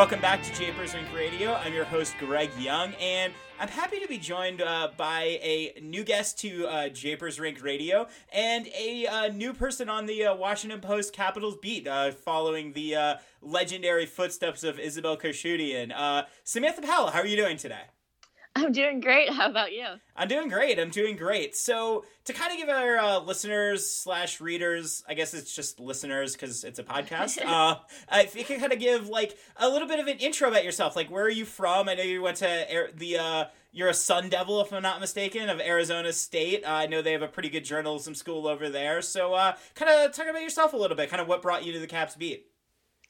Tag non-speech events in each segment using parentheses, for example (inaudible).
Welcome back to Japers Rink Radio. I'm your host, Greg Young, and I'm happy to be joined uh, by a new guest to uh, Japers Rink Radio and a uh, new person on the uh, Washington Post Capitals beat, uh, following the uh, legendary footsteps of Isabelle. Uh, Samantha Pell, how are you doing today? I'm doing great. How about you? I'm doing great. I'm doing great. So, to kind of give our uh, listeners slash readers, I guess it's just listeners because it's a podcast. (laughs) uh, if you can kind of give like a little bit of an intro about yourself, like where are you from? I know you went to Air- the. Uh, you're a Sun Devil, if I'm not mistaken, of Arizona State. Uh, I know they have a pretty good journalism school over there. So, uh, kind of talk about yourself a little bit. Kind of what brought you to the Caps beat.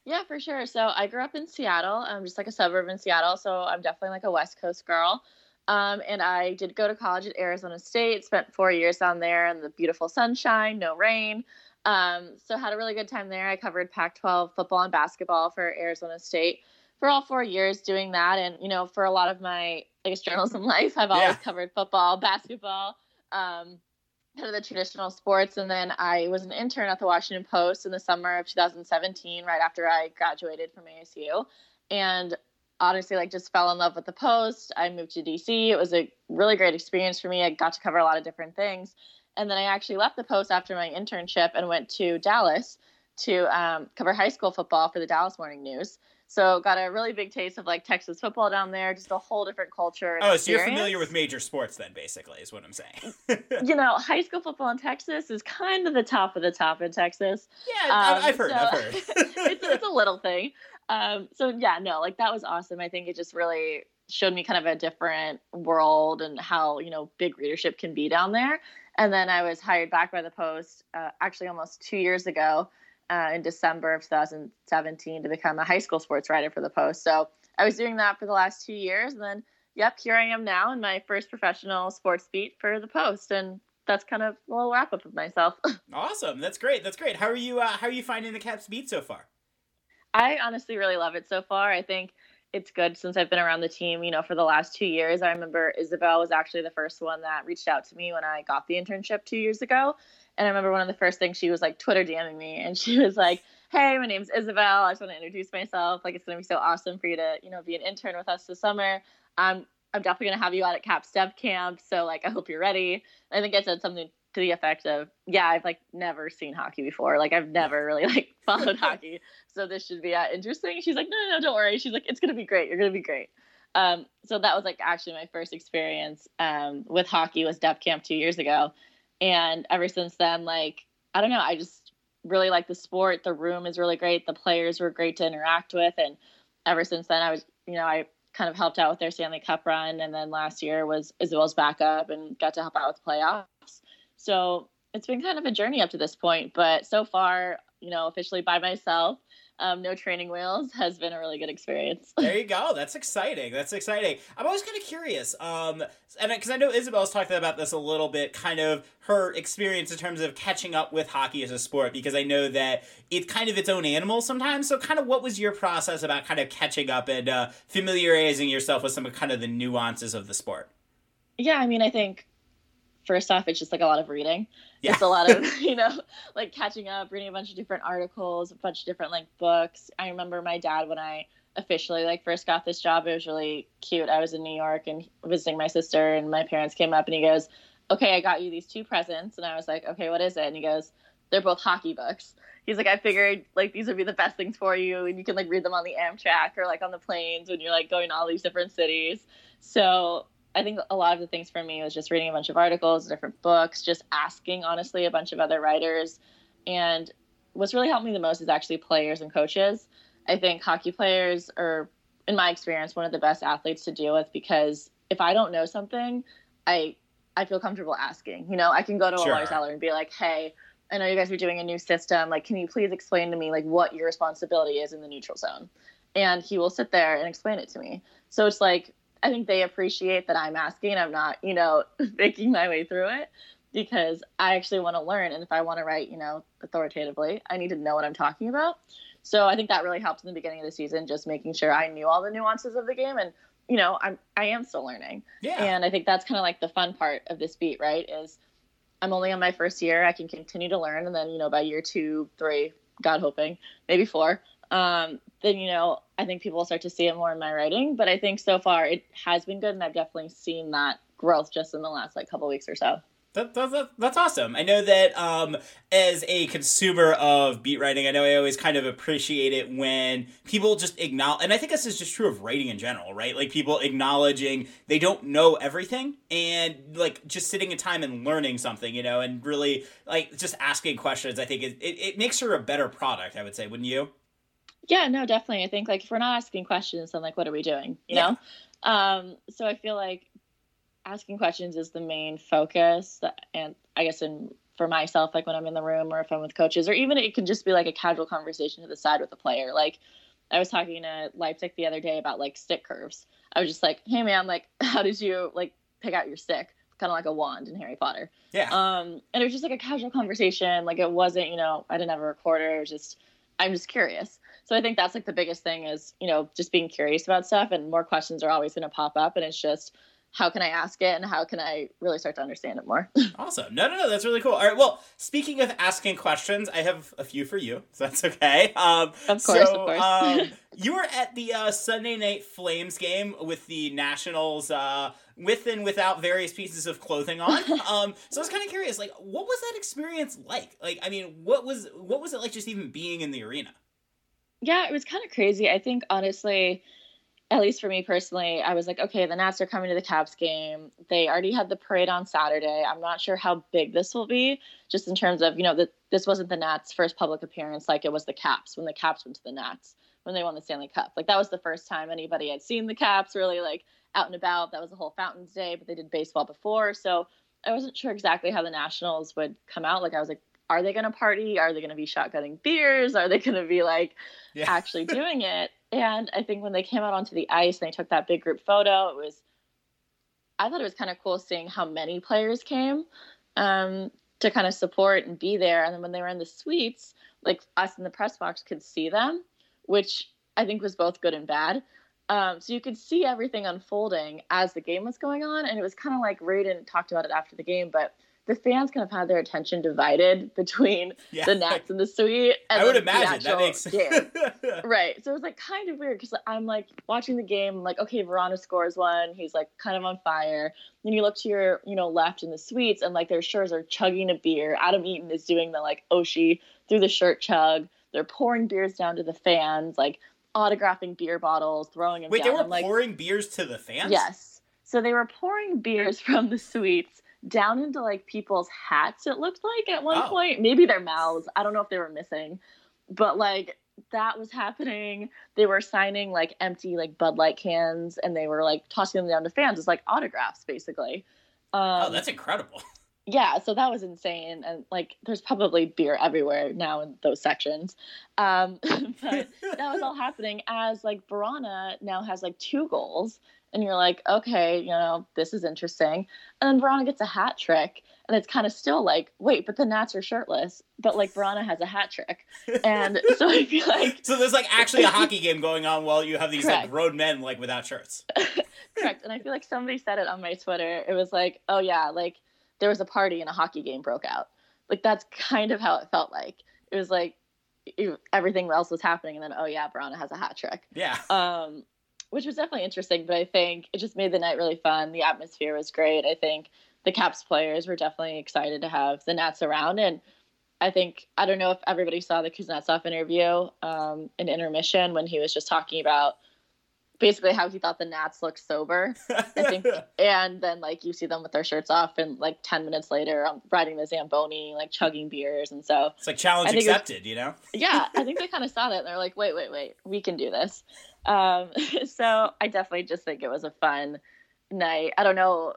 Yeah, for sure. So I grew up in Seattle. I'm just like a suburb in Seattle, so I'm definitely like a West Coast girl. Um, and I did go to college at Arizona State. Spent four years down there in the beautiful sunshine, no rain. Um, so had a really good time there. I covered Pac-12 football and basketball for Arizona State for all four years doing that. And you know, for a lot of my I guess (laughs) journalism life, I've always Yeah. covered football, basketball. Um, kind of the traditional sports. And then I was an intern at the Washington Post in the summer of 2017, right after I graduated from ASU. And honestly, like just fell in love with the Post. I moved to DC. It was a really great experience for me. I got to cover a lot of different things. And then I actually left the Post after my internship and went to Dallas to um, cover high school football for the Dallas Morning News. So got a really big taste of like Texas football down there, just a whole different culture. Oh, so you're familiar with major sports then, basically, is what I'm saying. you know, high school football in Texas is kind of the top of the top in Texas. yeah, I've, Um, I've heard. so- I've heard. it's, it's a little thing. Um, so yeah, no, like that was awesome. I think it just really showed me kind of a different world and how you know big readership can be down there. And then I was hired back by the Post uh, actually almost two years ago uh, in December of 2017 to become a high school sports writer for the Post. So I was doing that for the last two years, and then yep, here I am now in my first professional sports beat for the Post, and that's kind of a little wrap up of myself. (laughs) Awesome. That's great. That's great. How are you? Uh, how are you finding the Caps beat so far? I honestly really love it so far. I think it's good since I've been around the team, you know, for the last two years. I remember Isabelle was actually the first one that reached out to me when I got the internship two years ago. And I remember one of the first things she was like Twitter DMing me and she was like, Hey, my name's Isabelle. I just want to introduce myself. Like it's gonna be so awesome for you to, you know, be an intern with us this summer. I'm I'm definitely gonna have you out at Caps Dev Camp. So like I hope you're ready. I think I said something to the effect of, Yeah, I've like never seen hockey before. Like I've never really like (laughs) followed (laughs) hockey so this should be uh, interesting. She's like, no, no, no, don't worry. She's like, it's gonna be great. You're gonna be great. Um, so that was like actually my first experience um, with hockey was Dev Camp two years ago, and ever since then, like I don't know, I just really like the sport. The room is really great. The players were great to interact with, and ever since then, I was, you know, I kind of helped out with their Stanley Cup run, and then last year was Isabelle's backup and got to help out with playoffs. So it's been kind of a journey up to this point, but so far, you know, officially by myself um, no training wheels (laughs) has been a really good experience. (laughs) There you go. That's exciting. That's exciting. I'm always kind of curious, um, and because I know Isabelle's talked about this a little bit, kind of her experience in terms of catching up with hockey as a sport, because I know that it's kind of its own animal sometimes. So, kind of, what was your process about kind of catching up and uh, familiarizing yourself with some of kind of the nuances of the sport? Yeah, I mean, I think first off, it's just like a lot of reading. Yeah. It's a lot of, (laughs) (laughs) you know, like catching up, reading a bunch of different articles, a bunch of different like books. I remember my dad when I officially like first got this job, it was really cute. I was in New York and visiting my sister and my parents came up and he goes, Okay, I got you these two presents and I was like, Okay, what is it? And he goes, They're both hockey books. He's like, I figured like these would be the best things for you and you can like read them on the Amtrak or like on the planes when you're like going to all these different cities. So I think a lot of the things for me was just reading a bunch of articles, different books, just asking honestly a bunch of other writers. And what's really helped me the most is actually players and coaches. I think hockey players are, in my experience, one of the best athletes to deal with because if I don't know something, I I feel comfortable asking. You know, I can go to Sure. a Lars and be like, "Hey, I know you guys are doing a new system. Like, can you please explain to me like what your responsibility is in the neutral zone?" And he will sit there and explain it to me. So it's like I think they appreciate that I'm asking. I'm not, you know, (laughs) making my way through it because I actually want to learn. And if I want to write, you know, authoritatively, I need to know what I'm talking about. So I think that really helped in the beginning of the season, just making sure I knew all the nuances of the game. And, you know, I'm, I am still learning. Yeah. And I think that's kind of like the fun part of this beat, right? Is I'm only on my first year. I can continue to learn. And then, you know, by year two, three, God hoping, maybe four, um, then, you know, I think people will start to see it more in my writing. But I think so far it has been good. And I've definitely seen that growth just in the last like couple weeks or so. That, that, that, that's awesome. I know that um, as a consumer of beat writing, I know I always kind of appreciate it when people just acknowledge, and I think this is just true of writing in general, right? Like people acknowledging they don't know everything and like just sitting in time and learning something, you know, and really like just asking questions. I think it, it, it makes her a better product, I would say, wouldn't you? Yeah, no, definitely. I think like if we're not asking questions, then like what are we doing? You Yeah. know? Um, so I feel like asking questions is the main focus and I guess in for myself, like when I'm in the room or if I'm with coaches, or even it can just be like a casual conversation to the side with a player. Like I was talking to Leipsic the other day about like stick curves. I was just like, hey man, like (laughs) how did you like pick out your stick? Kind of like a wand in Harry Potter. Yeah. Um, and it was just like a casual conversation. Like it wasn't, you know, I didn't have a recorder. It was just, I'm just curious. So I think that's like the biggest thing is, you know, just being curious about stuff and more questions are always going to pop up. And it's just, how can I ask it and how can I really start to understand it more? (laughs) Awesome. No, no, no. That's really cool. All right. Well, speaking of asking questions, I have a few for you, so that's okay. Um, Of course, so, of course. um, (laughs) you were at the uh, Sunday Night Flames game with the Nationals, uh, with and without various pieces of clothing on. (laughs) Um, so I was kind of curious, like, what was that experience like? Like, I mean, what was what was it like just even being in the arena? Yeah, it was kind of crazy. I think honestly, at least for me personally, I was like, okay, the Nats are coming to the Caps game. They already had the parade on Saturday. I'm not sure how big this will be, just in terms of, you know, that this wasn't the Nats' first public appearance like it was the Caps when the Caps went to the Nats when they won the Stanley Cup. Like that was the first time anybody had seen the Caps really like out and about. That was the whole Fountains Day, but they did baseball before. So I wasn't sure exactly how the Nationals would come out. Like I was like, are they going to party? Are they going to be shotgunning beers? Are they going to be like Yeah. actually (laughs) doing it? And I think when they came out onto the ice and they took that big group photo, it was, I thought it was kind of cool seeing how many players came um, to kind of support and be there. And then when they were in the suites, like us in the press box could see them, which I think was both good and bad. Um, so you could see everything unfolding as the game was going on. And it was kind of like Reirden talked about it after the game, but the fans kind of had their attention divided between Yeah. the Nats and the suite. And I would imagine that makes sense. (laughs) Right. So it was like kind of weird because I'm like watching the game, I'm like, okay, Vrana scores one. He's like kind of on fire. Then you look to your, you know, left in the suites and like their shirts are chugging a beer. Adam Eaton is doing the like Oshie through the shirt chug. They're pouring beers down to the fans, like autographing beer bottles, throwing them Wait, they were I'm like, pouring beers to the fans? Yes. So they were pouring beers (laughs) from the suites down into like people's hats, it looked like at one Oh. point. Maybe their mouths. I don't know if they were missing. But like that was happening. They were signing like empty like Bud Light cans and they were like tossing them down to fans it's like autographs basically. Um, Oh, that's incredible. (laughs) yeah so that was insane and like there's probably beer everywhere now in those sections um (laughs) but that was all happening as like Vrana now has like two goals and you're like okay you know this is interesting and then Vrana gets a hat trick and it's kind of still like wait but the Nats are shirtless but like Vrana has a hat trick and (laughs) so I feel like So there's like actually a hockey (laughs) game going on while you have these like Correct. grown men like without shirts. (laughs) Correct. And I feel like somebody said it on my Twitter. It was like, oh, yeah, like there was a party and a hockey game broke out. Like that's kind of how it felt like. It was like everything else was happening. And then, oh, yeah, Vrana has a hat trick. Yeah. Um, which was definitely interesting. But I think it just made the night really fun. The atmosphere was great. I think the Caps players were definitely excited to have the Nats around. And I think, I don't know if everybody saw the Kuznetsov interview um, in intermission when he was just talking about basically how he thought the Nats looked sober. (laughs) I think, and then like you see them with their shirts off, and like ten minutes later, I'm riding the Zamboni, like chugging beers, and so it's like challenge it was- accepted, you know? yeah, I (laughs) think they kind of saw that, and they're like, wait, wait, wait, we can do this. Um, (laughs) so I definitely just think it was a fun night. I don't know.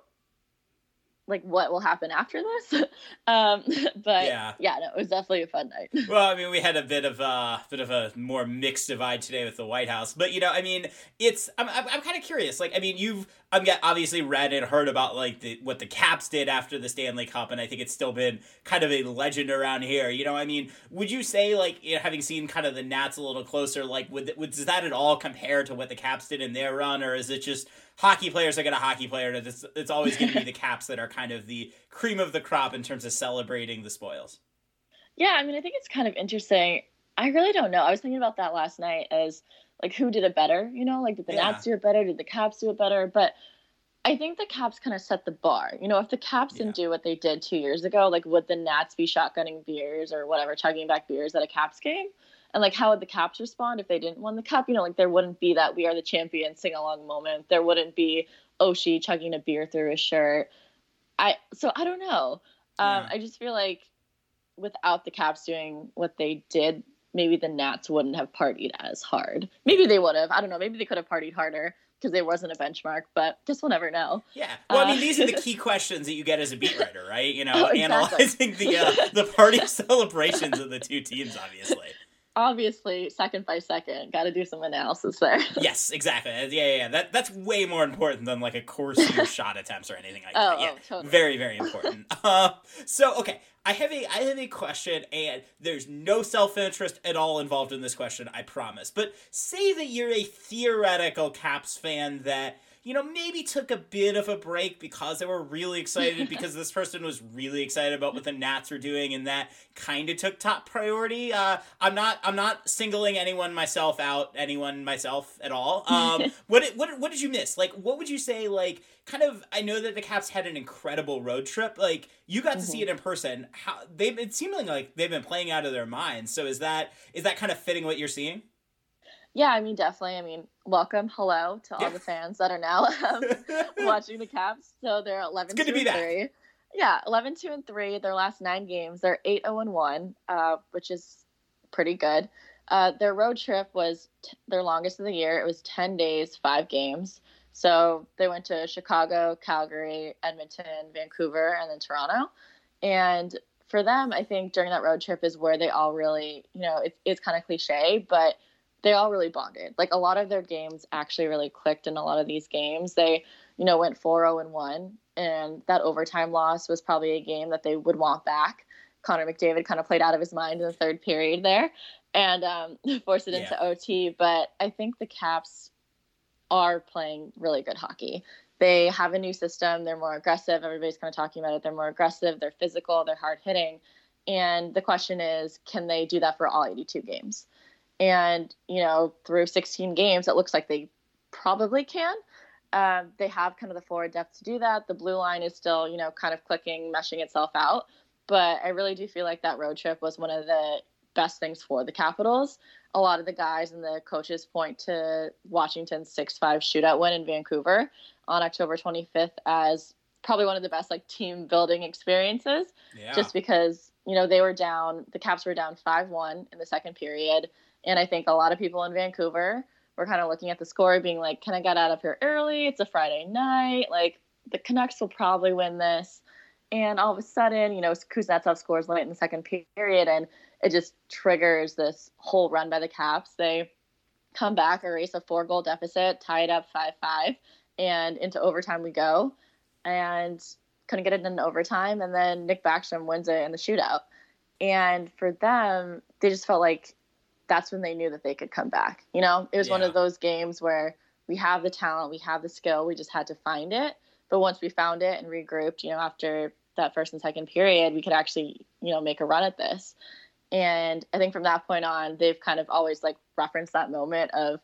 Like what will happen after this. (laughs) um, (laughs) but yeah. yeah, no, it was definitely a fun night. (laughs) Well, I mean, we had a bit of a bit of a more mixed divide today with the White House, but you know, I mean, it's I'm I'm, I'm kind of curious. Like, I mean, you've got obviously read and heard about like the, what the Caps did after the Stanley Cup, and I think it's still been kind of a legend around here. You know, I mean, would you say like you know, having seen kind of the Nats a little closer, like would, would does that at all compare to what the Caps did in their run, or is it just hockey players are going to hockey player, it's it's always going to be the Caps that are kind of the cream of the crop in terms of celebrating the spoils? Yeah, I mean, I think it's kind of interesting. I really don't know. I was thinking about that last night as like who did it better, you know, like did the yeah. Nats do it better, did the Caps do it better? But I think the Caps kind of set the bar. You know, if the Caps yeah. didn't do what they did two years ago, like would the Nats be shotgunning beers or whatever, chugging back beers at a Caps game? And like, how would the Caps respond if they didn't win the cup? You know, like there wouldn't be that "We Are the Champions" sing along moment. There wouldn't be Oshie chugging a beer through his shirt. I so I don't know. Um, yeah. I just feel like without the Caps doing what they did, maybe the Nats wouldn't have partied as hard. Maybe they would have. I don't know. Maybe they could have partied harder because there wasn't a benchmark, but just we'll never know. Yeah. Well, I mean, these are the uh, key (laughs) questions that you get as a beat writer, right? You (laughs) know, oh, exactly. analyzing the uh, the party (laughs) celebrations of the two teams, obviously. Obviously, second by second, got to do some analysis there. (laughs) yes, exactly. Yeah, yeah, yeah. That that's way more important than like a course (laughs) shot attempts or anything like oh, that. Yeah, oh, totally. very, very important. (laughs) uh, so, okay, I have a I have a question, and there's no self interest at all involved in this question. I promise. But say that you're a theoretical Caps fan that you know, maybe took a bit of a break because they were really excited (laughs) because this person was really excited about what the Nats were doing, and that kind of took top priority. Uh, I'm not I'm not singling anyone myself out, anyone myself at all. (laughs) Um, what what what did you miss? Like, what would you say? Like, kind of. I know that the Caps had an incredible road trip. Like, you got mm-hmm. to see mm-hmm. it in person. How they it seemed like they've been playing out of their minds. So is that is that kind of fitting what you're seeing? Yeah, I mean, definitely. I mean, welcome, hello to all the fans that are now (laughs) um, watching the Caps. So they're 11 it's good to be back. 3. Yeah, 11 2 and 3. Their last nine games, they're 8 0 and 1, uh, which is pretty good. Uh, their road trip was t- their longest of the year. It was 10 days, five games. So they went to Chicago, Calgary, Edmonton, Vancouver, and then Toronto. And for them, I think during that road trip is where they all really, you know, it, it's kind of cliche, but they all really bonded. Like a lot of their games actually really clicked in a lot of these games. They, you know, went 4-0 and 1 and that overtime loss was probably a game that they would want back. Connor McDavid kind of played out of his mind in the third period there and um, (laughs) forced it yeah. into OT, but I think the Caps are playing really good hockey. They have a new system, they're more aggressive. Everybody's kind of talking about it. They're more aggressive, they're physical, they're hard hitting. And the question is, can they do that for all 82 games? And, you know, through 16 games, it looks like they probably can. Um, they have kind of the forward depth to do that. The blue line is still, you know, kind of clicking, meshing itself out. But I really do feel like that road trip was one of the best things for the Capitals. A lot of the guys and the coaches point to Washington's 6 5 shootout win in Vancouver on October 25th as probably one of the best like team building experiences. Yeah. Just because, you know, they were down, the Caps were down 5 1 in the second period. And I think a lot of people in Vancouver were kind of looking at the score, being like, can I get out of here early? It's a Friday night. Like, the Canucks will probably win this. And all of a sudden, you know, Kuznetsov scores late in the second period, and it just triggers this whole run by the Caps. They come back, erase a four goal deficit, tie it up 5 5, and into overtime we go. And couldn't get it in overtime. And then Nick Backstrom wins it in the shootout. And for them, they just felt like that's when they knew that they could come back. You know, it was yeah. one of those games where we have the talent, we have the skill, we just had to find it. But once we found it and regrouped, you know, after that first and second period, we could actually, you know, make a run at this. And I think from that point on, they've kind of always like referenced that moment of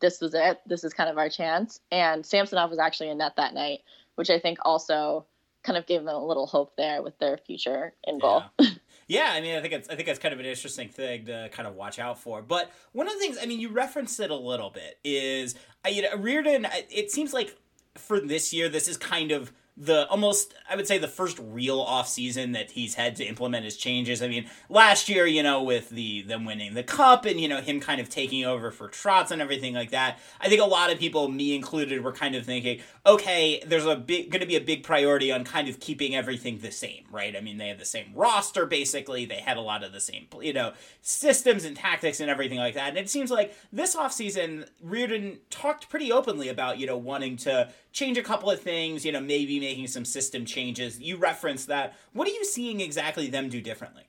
this was it, this is kind of our chance. And Samsonov was actually in net that night, which I think also kind of gave them a little hope there with their future in goal. Yeah. Yeah, I mean, I think it's I think it's kind of an interesting thing to kind of watch out for. But one of the things, I mean, you referenced it a little bit, is uh, you know Reirden. Uh, it seems like for this year, this is kind of the almost I would say the first real off season that he's had to implement his changes. I mean, last year, you know, with the them winning the cup and you know him kind of taking over for Trotz and everything like that. I think a lot of people, me included, were kind of thinking, okay, there's a big going to be a big priority on kind of keeping everything the same, right? I mean, they had the same roster basically. They had a lot of the same, you know, systems and tactics and everything like that. And it seems like this off season, Reirden talked pretty openly about you know wanting to change a couple of things, you know, maybe making some system changes. You referenced that. What are you seeing exactly them do differently?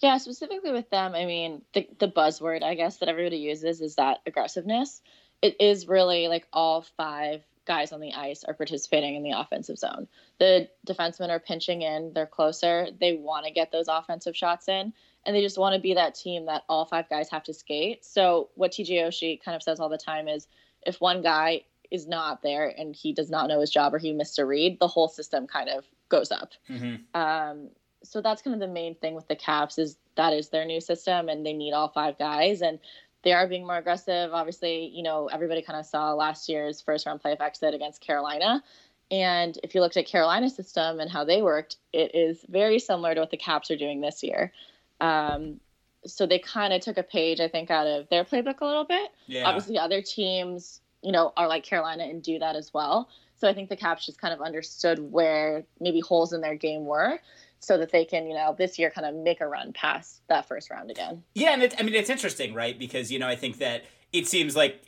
Yeah, specifically with them, I mean, the, the buzzword, I guess, that everybody uses is that aggressiveness. It is really like all five guys on the ice are participating in the offensive zone. The defensemen are pinching in, they're closer, they want to get those offensive shots in, and they just want to be that team that all five guys have to skate. So, what TJ Oshie kind of says all the time is if one guy is not there and he does not know his job or he missed a read, the whole system kind of goes up. Mm-hmm. Um, so that's kind of the main thing with the Caps is that is their new system and they need all five guys and they are being more aggressive. Obviously, you know everybody kind of saw last year's first round playoff exit against Carolina. And if you looked at Carolina's system and how they worked, it is very similar to what the Caps are doing this year. Um, so they kind of took a page, I think, out of their playbook a little bit. Yeah. Obviously, other teams you know, are like Carolina and do that as well. So I think the Caps just kind of understood where maybe holes in their game were so that they can, you know, this year kind of make a run past that first round again. Yeah, and it, I mean it's interesting, right? Because you know I think that it seems like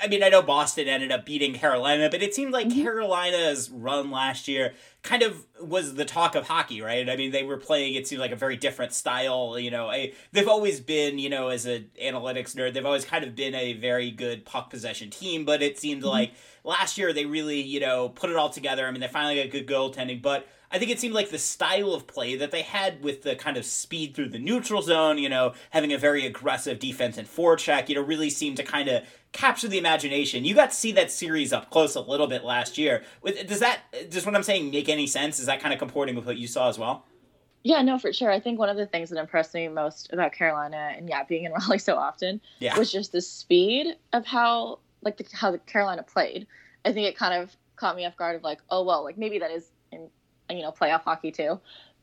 I mean, I know Boston ended up beating Carolina, but it seemed like mm-hmm. Carolina's run last year kind of was the talk of hockey, right? I mean, they were playing it seemed like a very different style. You know, a, they've always been, you know, as an analytics nerd, they've always kind of been a very good puck possession team. But it seemed mm-hmm. like last year they really, you know, put it all together. I mean, they finally got good goaltending, but I think it seemed like the style of play that they had with the kind of speed through the neutral zone, you know, having a very aggressive defense and forecheck, you know, really seemed to kind of capture the imagination. You got to see that series up close a little bit last year. Does that, does what I'm saying make any sense? Is that kind of comporting with what you saw as well? Yeah, no, for sure. I think one of the things that impressed me most about Carolina and yeah, being in (laughs) Raleigh so often yeah. was just the speed of how like the, how the Carolina played. I think it kind of caught me off guard of like, oh well, like maybe that is in you know playoff hockey too,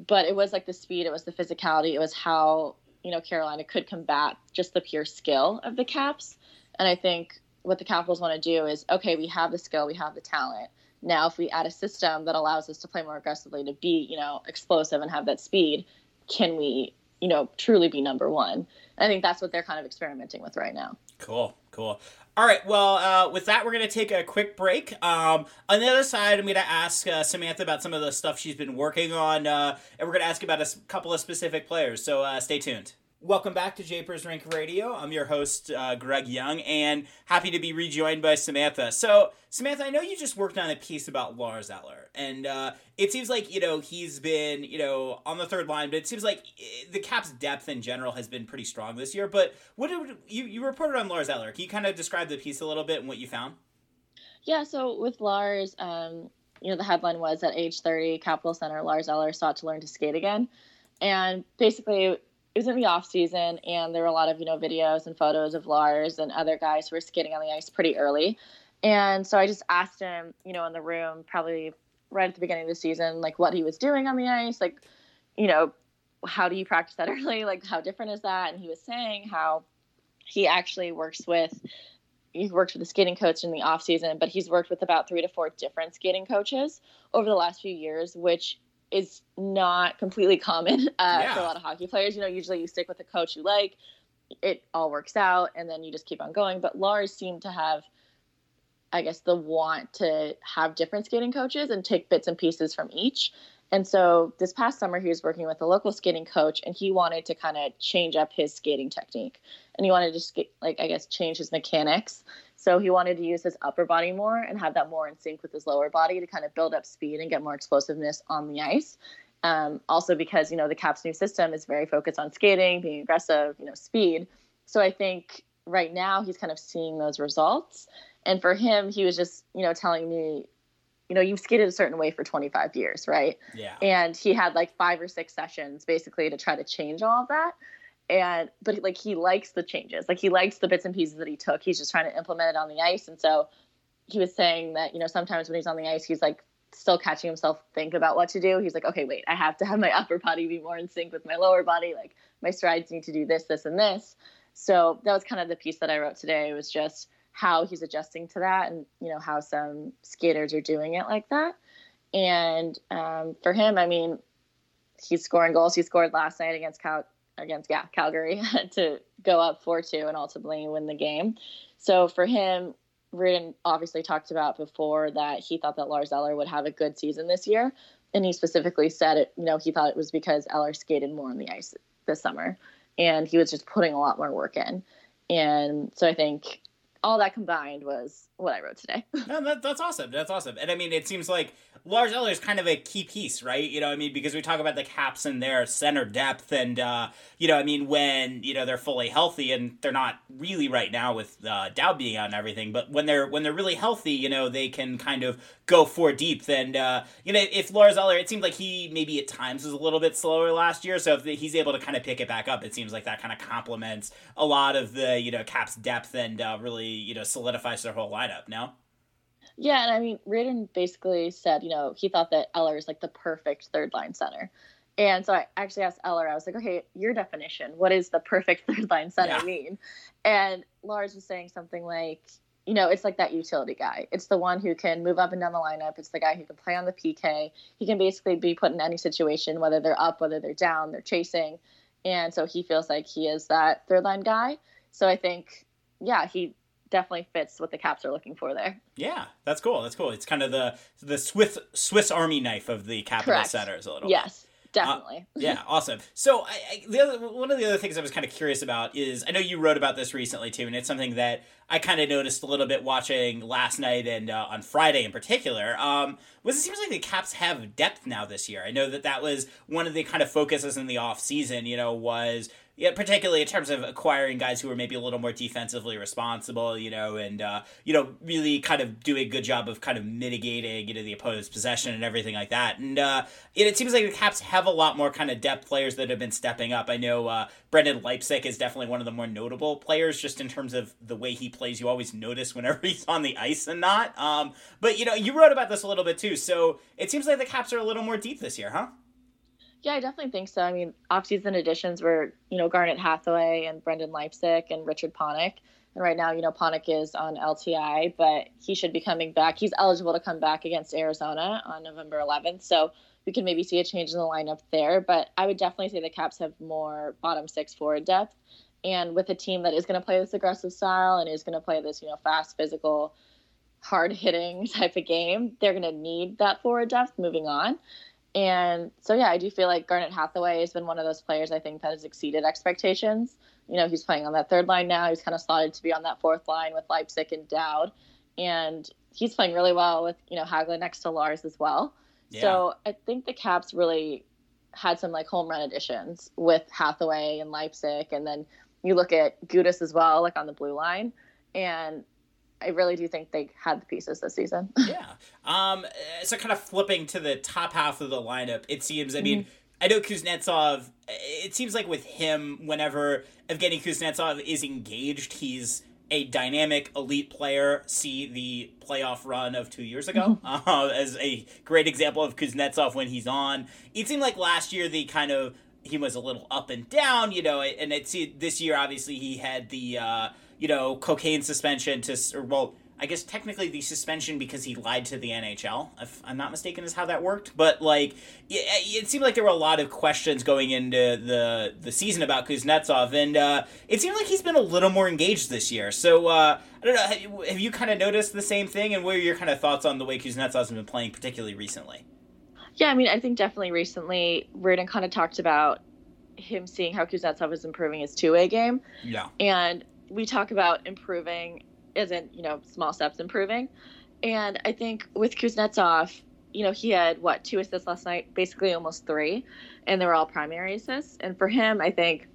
but it was like the speed, it was the physicality, it was how you know Carolina could combat just the pure skill of the Caps, and I think what the Capitals want to do is okay, we have the skill, we have the talent. Now, if we add a system that allows us to play more aggressively, to be you know explosive and have that speed, can we you know truly be number one? I think that's what they're kind of experimenting with right now. Cool, cool. All right. Well, uh, with that, we're going to take a quick break. Um, on the other side, I'm going to ask uh, Samantha about some of the stuff she's been working on, uh, and we're going to ask about a couple of specific players. So uh, stay tuned. Welcome back to Japers Rink Radio. I'm your host, uh, Greg Young, and happy to be rejoined by Samantha. So, Samantha, I know you just worked on a piece about Lars Eller, and uh, it seems like you know he's been you know on the third line, but it seems like eh, the Caps' depth in general has been pretty strong this year. But what did you you reported on Lars Eller? Can you kind of describe the piece a little bit and what you found? Yeah, so with Lars, um, you know, the headline was at age 30, Capital Center Lars Eller sought to learn to skate again, and basically it was in the off season and there were a lot of you know videos and photos of Lars and other guys who were skating on the ice pretty early. And so I just asked him, you know, in the room, probably right at the beginning of the season, like what he was doing on the ice, like, you know, how do you practice that (laughs) early? Like, how different is that? And he was saying how he actually works with he worked with a skating coach in the off season, but he's worked with about three to four different skating coaches over the last few years, which is not completely common (laughs) uh, yeah. for a lot of hockey players. You know, usually you stick with a coach you like, it all works out, and then you just keep on going. But Lars seemed to have, I guess, the want to have different skating coaches and take bits and pieces from each. And so this past summer, he was working with a local skating coach, and he wanted to kind of change up his skating technique, and he wanted to skate, like I guess, change his mechanics. So he wanted to use his upper body more and have that more in sync with his lower body to kind of build up speed and get more explosiveness on the ice. Um, also because you know the Caps' new system is very focused on skating, being aggressive, you know, speed. So I think right now he's kind of seeing those results. And for him, he was just you know telling me you know, you've skated a certain way for 25 years, right? Yeah. And he had like five or six sessions basically to try to change all of that. And, but like he likes the changes, like he likes the bits and pieces that he took. He's just trying to implement it on the ice. And so he was saying that, you know, sometimes when he's on the ice, he's like still catching himself think about what to do. He's like, okay, wait, I have to have my (laughs) upper body be more in sync with my lower body. Like my strides need to do this, this, and this. So that was kind of the piece that I wrote today. Was just how he's adjusting to that, and you know how some skaters are doing it like that. And um, for him, I mean, he's scoring goals. He scored last night against Cal against yeah, Calgary (laughs) to go up four two and ultimately win the game. So for him, Reirden obviously talked about before that he thought that Lars Eller would have a good season this year, and he specifically said it. You know, he thought it was because Eller skated more on the ice this summer, and he was just putting a lot more work in. And so I think all that combined was what I wrote today. (laughs) no, that, that's awesome. That's awesome. And I mean, it seems like Lars Eller is kind of a key piece, right? You know, I mean, because we talk about the Caps and their center depth, and uh, you know, I mean, when you know they're fully healthy, and they're not really right now with uh, Dowd being out and everything, but when they're when they're really healthy, you know, they can kind of go four deep. And uh, you know, if Lars Eller, it seemed like he maybe at times was a little bit slower last year, so if he's able to kind of pick it back up, it seems like that kind of complements a lot of the you know Caps depth and uh, really you know solidifies their whole lineup. No. Yeah, and I mean, Reirden basically said, you know, he thought that Eller is like the perfect third line center. And so I actually asked Eller, I was like, okay, your definition, what does the perfect (laughs) third line center yeah. mean? And Lars was saying something like, you know, it's like that utility guy. It's the one who can move up and down the lineup. It's the guy who can play on the PK. He can basically be put in any situation, whether they're up, whether they're down, they're chasing. And so he feels like he is that third line guy. So I think, yeah, he definitely fits what the Caps are looking for there. Yeah, that's cool. That's cool. It's kind of the the Swiss Swiss Army knife of the capital Correct. centers a little. Bit. Yes. Definitely. Uh, (laughs) yeah, awesome. So, I, I, the other one of the other things I was kind of curious about is I know you wrote about this recently too, and it's something that I kind of noticed a little bit watching last night and uh, on Friday in particular. Um, was it seems like the Caps have depth now this year. I know that that was one of the kind of focuses in the off season. You know, was yeah, particularly in terms of acquiring guys who are maybe a little more defensively responsible, you know, and uh, you know, really kind of do a good job of kind of mitigating, you know, the opponent's possession and everything like that. And uh, it, it seems like the Caps have a lot more kind of depth players that have been stepping up. I know uh, Brendan Leipsic is definitely one of the more notable players, just in terms of the way he plays. You always notice whenever (laughs) he's on the ice and not. Um, but you know, you wrote about this a little bit too, so it seems like the Caps are a little more deep this year, huh? Yeah, I definitely think so. I mean, off-season additions were, you know, Garnet Hathaway and Brendan Leipsic and Richard Panik. And right now, you know, Panik is on LTI, but he should be coming back. He's eligible to come back against Arizona on November 11th. So we can maybe see a change in the lineup there. But I would definitely say the Caps have more bottom six forward depth. And with a team that is going to play this aggressive style and is going to play this, you know, fast, physical, hard hitting (laughs) type of game, they're going to need that forward depth moving on. And so, yeah, I do feel like Garnet Hathaway has been one of those players I think that has exceeded expectations. You know, he's playing on that third line now. He's kind of slotted to be on that fourth line with Leipsic and Dowd. And he's playing really well with, you know, Hagelin next to Lars as well. Yeah. So I think the Caps really had some like home run additions with Hathaway and Leipsic. And then you look at Gudas as well, like on the blue line. And I really do think they had the pieces this season. (laughs) yeah. Um. So kind of flipping to the top half of the lineup, it seems. I mean. Mm-hmm. I know Kuznetsov. It seems like with him, whenever Evgeny Kuznetsov is engaged, he's a dynamic elite player. See the playoff run of two years ago mm-hmm. (laughs) uh, as a great example of Kuznetsov when he's on. It seemed like last year the kind of he was a little up and down, you know, and it's this year obviously he had the. Uh, you know, cocaine suspension to, or well, I guess technically the suspension because he lied to the NHL, if I'm not mistaken, is how that worked. But like, it, it seemed like there were a lot of questions going into the the season about Kuznetsov, and uh, it seemed like he's been a little more engaged this year. So uh, I don't know, have you, have you kind of noticed the same thing, and what are your kind of thoughts on the way Kuznetsov has been playing, particularly recently? Yeah, I mean, I think definitely recently, Reirden kind of talked about him seeing how Kuznetsov is improving his two way game. Yeah, and we talk about improving isn't you know small steps improving and i think with kuznetsov you know he had what two assists last night basically almost three and they were all primary assists and for him i think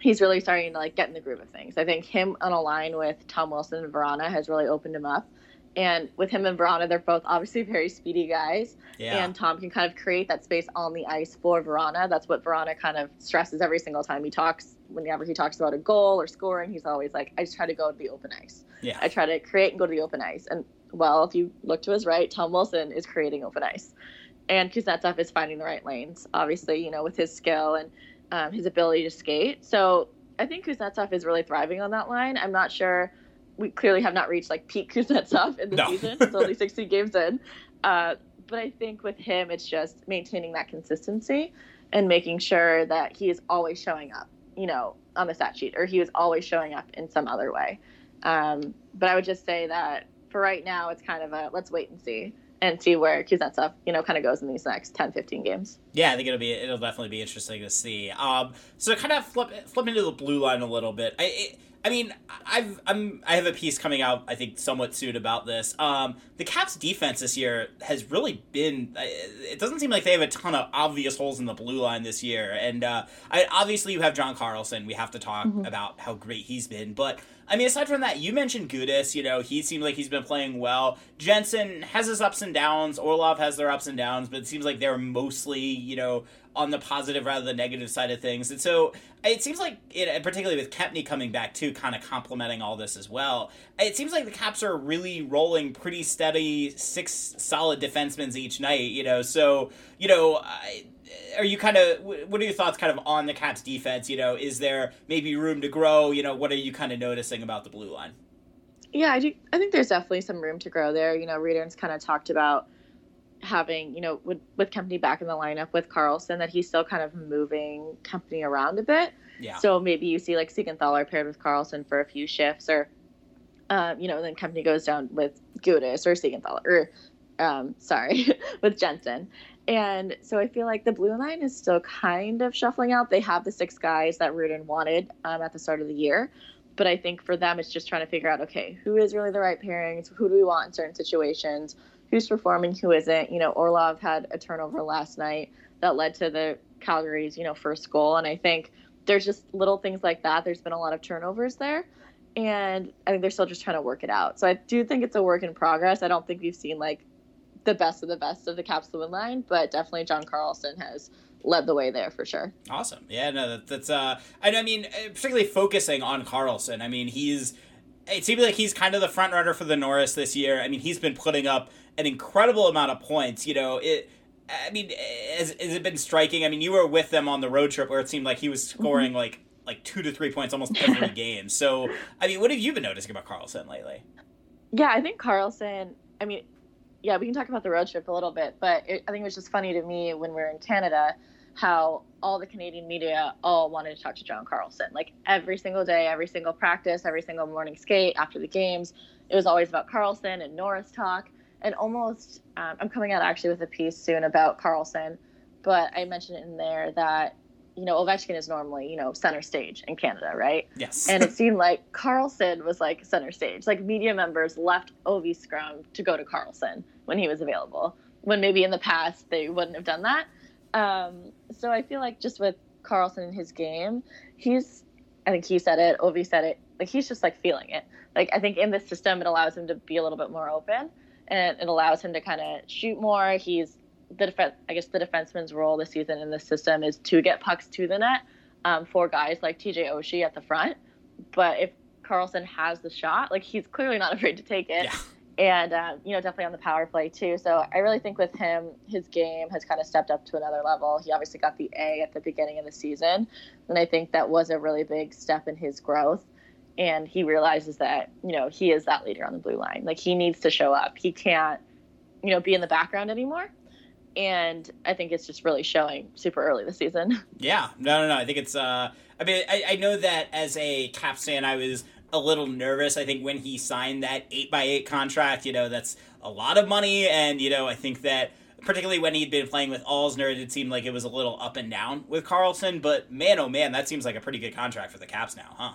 he's really starting to like get in the groove of things i think him on a line with tom wilson and Vrana has really opened him up and with him and Vrana, they're both obviously (laughs) very speedy guys. Yeah. And Tom can kind of create that space on the ice for Vrana. That's what Vrana kind of stresses every single time he talks. Whenever he talks about a goal or scoring, he's always like, I just try to go to the open ice. Yeah. I try to create and go to the open ice. And Well, if you look to his right, Tom Wilson is creating open ice, and Kuznetsov is finding the right lanes. Obviously, you know, with his skill and um, his ability to skate. So I think Kuznetsov is really thriving on that line. I'm not sure. We clearly have not reached like peak (laughs) Kuznetsov in the No. season. It's only 60 games in. Uh, but I think with him, it's just maintaining that consistency and making sure that he is always showing up, you know, on the stat sheet or he was always showing up in some other way. Um, but I would just say that for right now, it's kind of a let's wait and see and see where Kuznetsov, you know, kind of goes in these next 10, 15 games. Yeah, I think it'll be it'll definitely be interesting to see. Um, so kind of flip flip into the blue line a little bit. I it, I mean, I've I'm I have a piece coming out I think somewhat soon about this. Um, the Caps defense this year has really been. It doesn't seem like they have a ton of obvious holes in the blue line this year. And uh, I obviously you have John Carlson. We have to talk about how great he's been, but. I mean, aside from that, you mentioned Gudas. You know, he seemed like he's been playing well. Jensen has his ups and downs. Orlov has their ups and downs, but it seems like they're mostly, you know, on the positive rather than negative side of things. And so it seems like, it, particularly with Kempny coming back too, kind of complementing all this as well. It seems like the Caps are really rolling pretty steady, six solid defensemen each night. You know, so you know. Are you kind of what are your thoughts kind of on the Caps defense? You know, is there maybe room to grow? You know, what are you kind of noticing about the blue line? Yeah, I do. I think there's definitely some room to grow there. You know, Reader's kind of talked about having, you know, with with Kempny back in the lineup with Carlson, that he's still kind of moving Kempny around a bit. Yeah. So maybe you see like Siegenthaler paired with Carlson for a few shifts, or um, you know, then Kempny goes down with Gudas or Siegenthaler, or um, (laughs) sorry, with Jensen. And so I feel like the blue line is still kind of shuffling out. They have the six guys that Reirden wanted um, at the start of the year. But I think for them, it's just trying to figure out, okay, who is really the right pairings? Who do we want in certain situations? Who's performing? Who isn't? You know, Orlov had a turnover last night that led to the Calgary's, you know, first goal. And I think there's just little things like that. There's been a lot of turnovers there. And I think they're still just trying to work it out. So I do think it's a work in progress. I don't think we've seen like the best of the best of the Caps blue line, but definitely John Carlson has led the way there for sure. Awesome. Yeah, no, that, that's uh, and I mean, uh, particularly focusing on Carlson. I mean, he's it seems like he's kind of the front runner for the Norris this year. I mean, he's been putting up an incredible amount of points. You know, it. I mean, has, has it been striking? I mean, you were with them on the road trip where it seemed like he was mm-hmm. scoring like like two to three points almost every (laughs) game. So, I mean, what have you been noticing about Carlson lately? Yeah, I think Carlson. I mean, yeah, we can talk about the road trip a little bit, but it, I think it was just funny to me when we were in Canada how all the Canadian media all wanted to talk to John Carlson. Like every single day, every single practice, every single morning skate after the games, it was always about Carlson and Norris talk. And almost, um, I'm coming out actually with a piece soon about Carlson, but I mentioned in there that, you know, Ovechkin is normally, you know, center stage in Canada, right? Yes. and it (laughs) seemed like Carlson was like center stage. Like media members left Ovi Scrum to go to Carlson when he was available. When maybe in the past they wouldn't have done that. Um, so I feel like just with Carlson and his game, he's I think he said it, Ovi said it, like he's just like feeling it. Like I think in this system it allows him to be a little bit more open and it allows him to kind of shoot more. He's the def- I guess the defenseman's role this season in this system is to get pucks to the net um, for guys like TJ Oshie at the front. But if Carlson has the shot, like he's clearly not (laughs) afraid to take it. Yeah. And um, you know, definitely on the power play too. So I really think with him, his game has kind of stepped up to another level. He obviously got the A at the beginning of the season, and I think that was a really big step in his growth. And he realizes that you know he is that leader on the blue line. Like he needs to show up. He can't, you know, be in the background anymore. And I think it's just really showing super early this season. (laughs) Yeah, no, no, no. I think it's. uh I mean, I, I know that as a Caps fan, I was a little nervous. I think when he signed that eight by eight contract, you know, that's a lot of money, and you know, I think that particularly when he'd been playing with Alzner, it seemed like it was a little up and down with Carlson. But man, oh man, that seems like a pretty good contract for the Caps now, huh?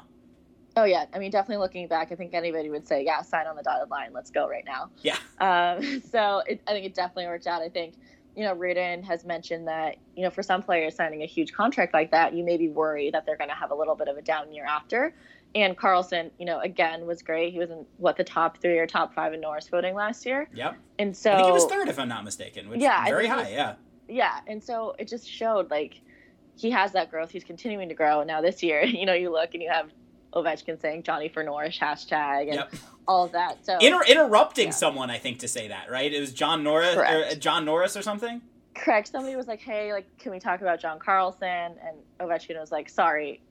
Oh yeah, I mean, definitely looking back, I think anybody would say, yeah, sign on the dotted line. Let's go right now. Yeah. Um, (laughs) so it, I think it definitely worked out. I think you know, Reirden has mentioned that, you know, for some players signing a huge contract like that, you may be worried that they're going to have a little bit of a down year after. And Carlson, you know, again was great. He was in what the top three or top five in Norris voting last year. Yep. And so I think he was third, if I'm not mistaken, which Yeah, is very high. was- Yeah. yeah, and so it just showed like he has that growth. He's continuing to grow. Now this year, (laughs) you know, you look and you have Ovechkin saying Johnny for Norris hashtag and yep. all of that. So Inter- interrupting yeah. someone, I think, to say that right. It was John Norris or uh, John Norris or something. Correct. Somebody was like, "Hey, like, can we talk about John Carlson?" And Ovechkin was like, "Sorry,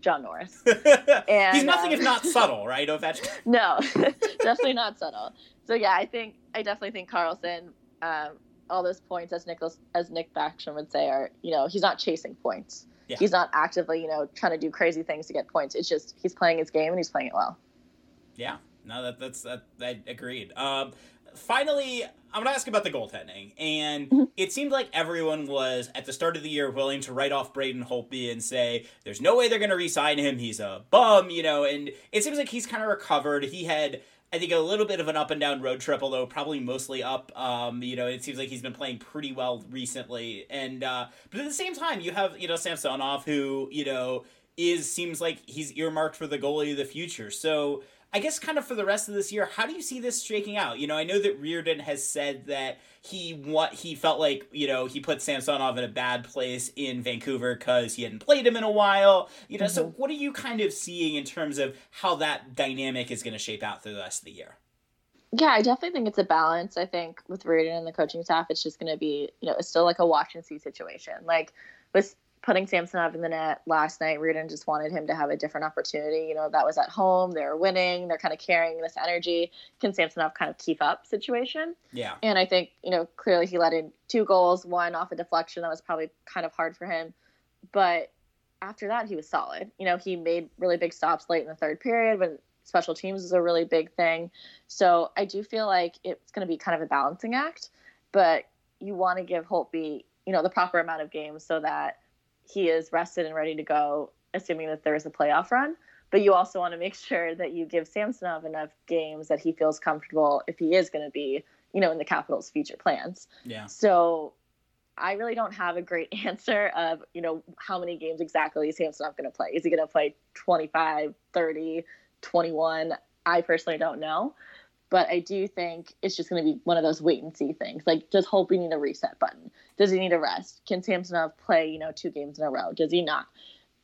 John Norris." (laughs) and, He's nothing um, if not (laughs) subtle, right, Ovechkin? no, (laughs) definitely not subtle. So yeah, I think I definitely think Carlson. Um, all those points, as Nicholas, as Nick Backstrom would say, are you know he's not chasing points. Yeah. He's not actively you know trying to do crazy things to get points. It's just he's playing his game and he's playing it well. Yeah, no, that, that's that, I agreed. Um, finally, I'm gonna ask about the goaltending, and mm-hmm. it seemed like everyone was at the start of the year willing to write off Braden Holtby and say there's no way they're gonna re-sign him. He's a bum, you know. And it seems like he's kind of recovered. He had. I think a little bit of an up and down road trip, although probably mostly up. Um, you know, it seems like he's been playing pretty well recently, and uh, but at the same time, you have you know Samsonov, who you know is seems like he's earmarked for the goalie of the future. So I guess kind of for the rest of this year, how do you see this shaking out? You know, I know that Reirden has said that he what he felt like you know he put Samsonov in a bad place in Vancouver because he hadn't played him in a while. You know, mm-hmm. so what are you kind of seeing in terms of how that dynamic is going to shape out through the rest of the year? Yeah, I definitely think it's a balance. I think with Reirden and the coaching staff, it's just going to be you know it's still like a watch and see situation. Like with putting Samsonov in the net last night, Reirden just wanted him to have a different opportunity. You know, that was at home, they were winning, they're kind of carrying this energy. Can Samsonov kind of keep up situation? Yeah. And I think, you know, clearly he let in two goals, one off a deflection that was probably kind of hard for him. But after that, he was solid. You know, he made really big stops late in the third period when special teams is a really big thing. So I do feel like it's going to be kind of a balancing act, but you want to give Holtby, you know, the proper amount of games so that he is rested and ready to go, assuming that there is a playoff run. But you also want to make (laughs) sure that you give Samsonov enough games that he feels comfortable if he is going to be, you know, in the Capitals' future plans. Yeah. So I really don't have a great (laughs) answer of, you know, how many games exactly is Samsonov going to play. Is he going to play 25, 30, 21? I personally don't know. But I do think it's just going to be one of those wait and see things. Like, does Holtby need a reset button? Does he need a rest? Can Samsonov play, you know, two games in a row? Does he not?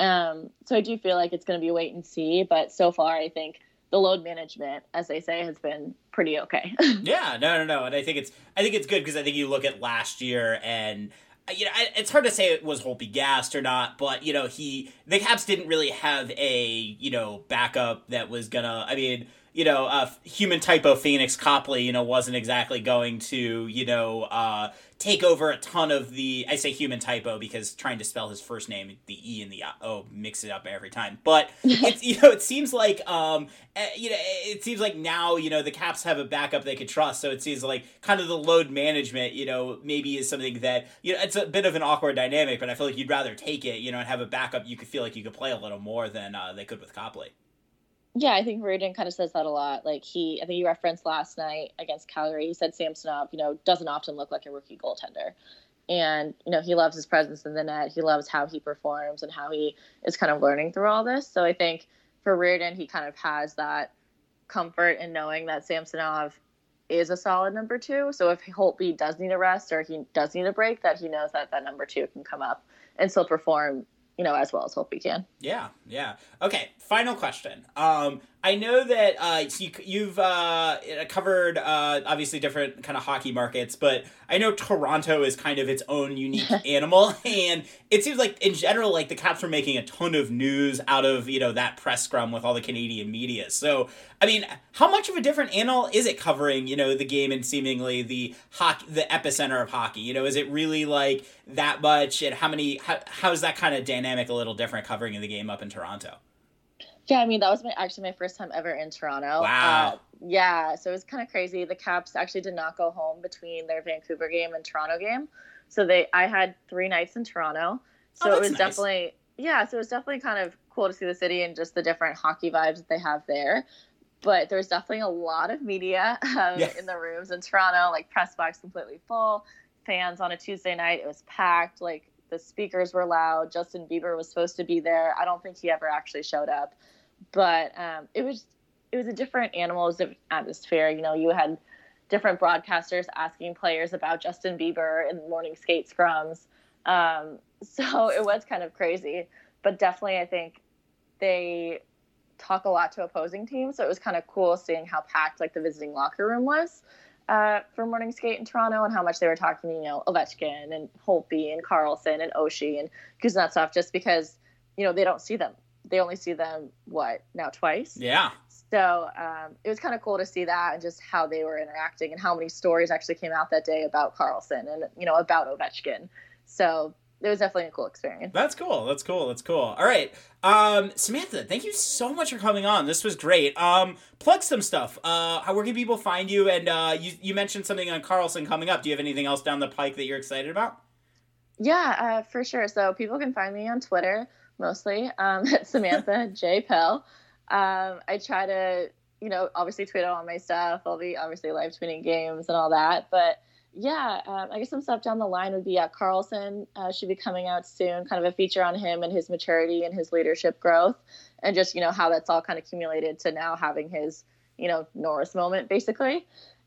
Um, so I do feel like it's going to be wait and see. But so far, I think the load management, as they say, has been pretty okay. (laughs) yeah, no, no, no, and I think it's I think it's good because I think you look at last year and you know, it's hard to say it was Holtby gassed or not, but you know, he the Caps didn't really have a you know backup that was gonna. I mean, you know, uh, human typo Pheonix Copley, you know, wasn't exactly going to, you know, uh, take over a ton of the. I say human typo because trying to spell his first name, the E and the O mix it up every time. But (laughs) it's you know, it seems like um, eh, you know, it seems like now you know the Caps have a backup they could trust. So it seems like kind of the load management, you know, maybe is something that you know it's a bit of an awkward dynamic, but I feel like you'd rather take it, you know, and have a backup you could feel like you could play a little more than uh, they could with Copley. Yeah, I think Reirden kind of says that a lot. Like he, I think you referenced last night against Calgary. He said Samsonov, you know, doesn't often look like a rookie goaltender, and you know he loves his presence in the net. He loves how he performs and how he is kind of learning through all this. So I think for Reirden, he kind of has that comfort in knowing that Samsonov is a solid number two. So if Holtby does need a rest or he does need a break, that he knows that that number two can come up and still perform you know, as well as Holtby can. Yeah, yeah. Okay, final question. Um, I know that uh, you, have uh, covered uh, obviously different kind of hockey markets, but I know Toronto is kind of its own unique (laughs) animal, and it seems like in general, like the Caps were making a ton of news out of you know that press scrum with all the Canadian media. So I mean, how much of a different animal is it covering you know the game and seemingly the hockey, the epicenter of hockey? You know, is it really like that much, and how many? How, how's that kind of dynamic a little different covering the game up in Toronto? Yeah, I mean that was my actually my first time ever in Toronto. Wow. Uh, yeah, so it was kind of crazy. The Caps actually did not go home between their Vancouver game and Toronto game, so they I had three nights in Toronto. So oh, it was nice. definitely yeah, so it was definitely kind of cool to see the city and just the different hockey vibes that they have there. But there was definitely a lot of media (laughs) um, yeah. in the rooms in Toronto, like press box completely full, fans on a Tuesday night. It was packed. Like the speakers were loud. Justin Bieber was supposed to be there. I don't think he ever actually showed up but um, it was it was a different animal, it was atmosphere. You know, you had different broadcasters asking players about Justin Bieber in morning skate scrums. Um, (laughs) so it was kind of crazy, but definitely I think they talk a lot to opposing teams. So it was kind of cool seeing how packed like the visiting locker room was uh, for morning skate in Toronto and how much they were talking, you know, Ovechkin and Holtby and Carlson and Oshie and Kuznetsov just because, you know, they don't see them. They only see them, what, now twice? Yeah. So um, it was kind of cool to see that and just how they were interacting and how many stories actually came out that day about Carlson and, you know, about Ovechkin. So it was definitely a cool experience. That's cool. That's cool. That's cool. All right. Um, Samantha, thank you so much for coming on. This was great. Um, plug some stuff. Uh, how, where can people find you? And uh, you, you mentioned something on Carlson coming up. Do you have anything else down the pike that you're excited about? Yeah, uh, for sure. So people can find me on Twitter mostly um, (laughs) at Samantha J Pell. Um, I try to, you know, obviously tweet all my stuff. I'll be obviously live tweeting games and all that, but yeah, um, I guess some stuff down the line would be uh, Carlson uh, should be coming out soon, kind of a feature on him and his maturity and his leadership growth, and just you know how that's all kind of accumulated to now having his you know Norris moment basically,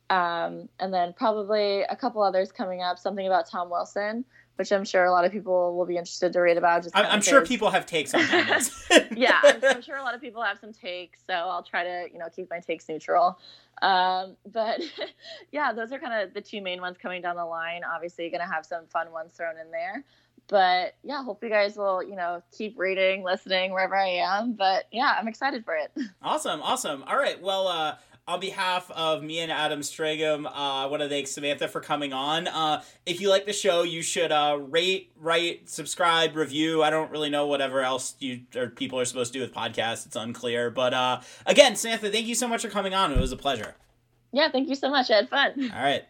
um, and then probably a couple others coming up, something about Tom Wilson, which I'm sure a lot of people will be interested to read about. Just I'm, I'm sure people have takes on this. (laughs) (laughs) yeah, I'm, I'm, sure a lot of people have some takes, so I'll try to you know keep my takes neutral. Um, but (laughs) yeah, those are kind of the two main ones coming down the line. Obviously, going to have some fun ones thrown in there. But yeah, hope you guys will, you know, keep reading, listening wherever I am. But yeah, I'm excited for it. Awesome, awesome. All right, well, uh, on behalf of me and Adam Stragum, uh, I want to thank Samantha for coming on. Uh, if you like the show, you should uh, rate, write, subscribe, review. I don't really know whatever else you or people are supposed to do with podcasts. It's unclear. But uh, again, Samantha, thank you so much for coming on. It was a pleasure. Yeah, thank you so much. I had fun. All right.